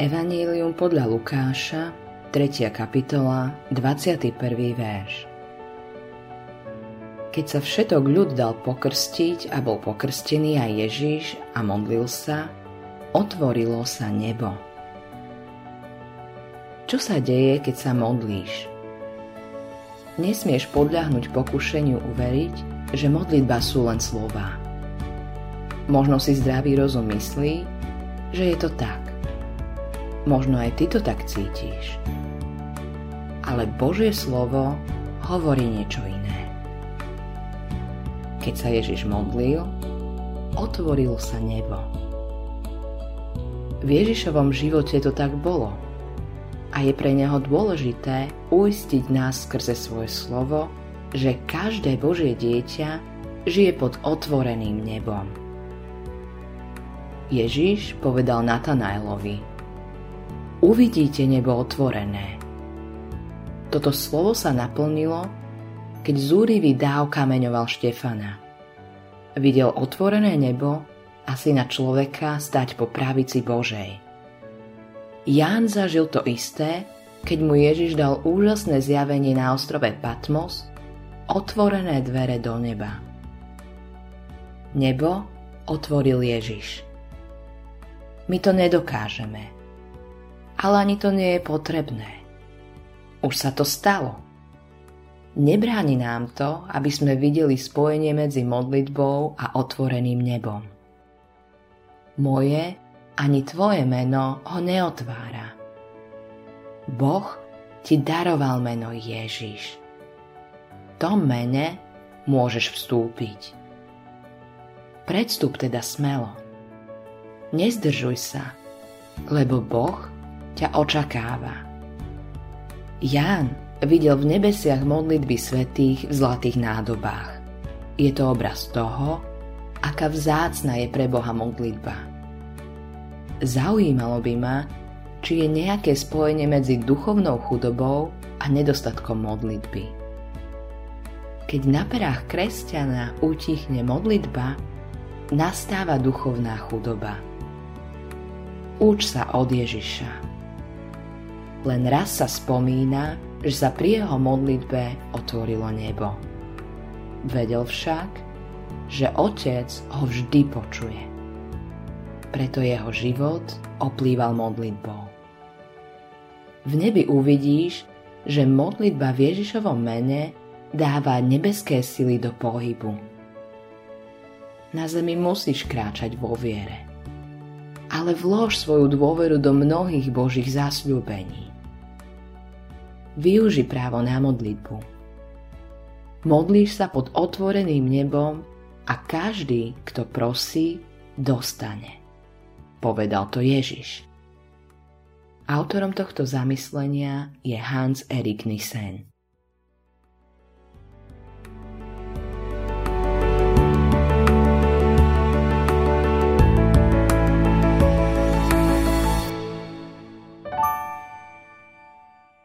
Evanílium podľa Lukáša, 3. kapitola, 21. verš. Keď sa všetok ľud dal pokrstiť a bol pokrstený aj Ježiš a modlil sa, otvorilo sa nebo. Čo sa deje, keď sa modlíš? Nesmieš podľahnuť pokušeniu uveriť, že modlitba sú len slová. Možno si zdravý rozum myslí, že je to tak. Možno aj ty to tak cítiš. Ale Božie slovo hovorí niečo iné. Keď sa Ježiš modlil, otvorilo sa nebo. V Ježišovom živote to tak bolo. A je pre neho dôležité uistiť nás skrze svoje slovo, že každé Božie dieťa žije pod otvoreným nebom. Ježiš povedal Natanaelovi – uvidíte nebo otvorené. Toto slovo sa naplnilo, keď zúrivý dáv kameňoval Štefana. Videl otvorené nebo a syna človeka stať po pravici Božej. Ján zažil to isté, keď mu Ježiš dal úžasné zjavenie na ostrove Patmos, otvorené dvere do neba. Nebo otvoril Ježiš. My to nedokážeme ale ani to nie je potrebné. Už sa to stalo. Nebráni nám to, aby sme videli spojenie medzi modlitbou a otvoreným nebom. Moje ani tvoje meno ho neotvára. Boh ti daroval meno Ježiš. V tom mene môžeš vstúpiť. Predstup teda smelo. Nezdržuj sa, lebo Boh ťa očakáva. Ján videl v nebesiach modlitby svetých v zlatých nádobách. Je to obraz toho, aká vzácna je pre Boha modlitba. Zaujímalo by ma, či je nejaké spojenie medzi duchovnou chudobou a nedostatkom modlitby. Keď na perách kresťana utichne modlitba, nastáva duchovná chudoba. Uč sa od Ježiša. Len raz sa spomína, že sa pri jeho modlitbe otvorilo nebo. Vedel však, že otec ho vždy počuje. Preto jeho život oplýval modlitbou. V nebi uvidíš, že modlitba v Ježišovom mene dáva nebeské sily do pohybu. Na zemi musíš kráčať vo viere. Ale vlož svoju dôveru do mnohých Božích zasľúbení využi právo na modlitbu. Modlíš sa pod otvoreným nebom a každý, kto prosí, dostane. Povedal to Ježiš. Autorom tohto zamyslenia je Hans Erik Nissen.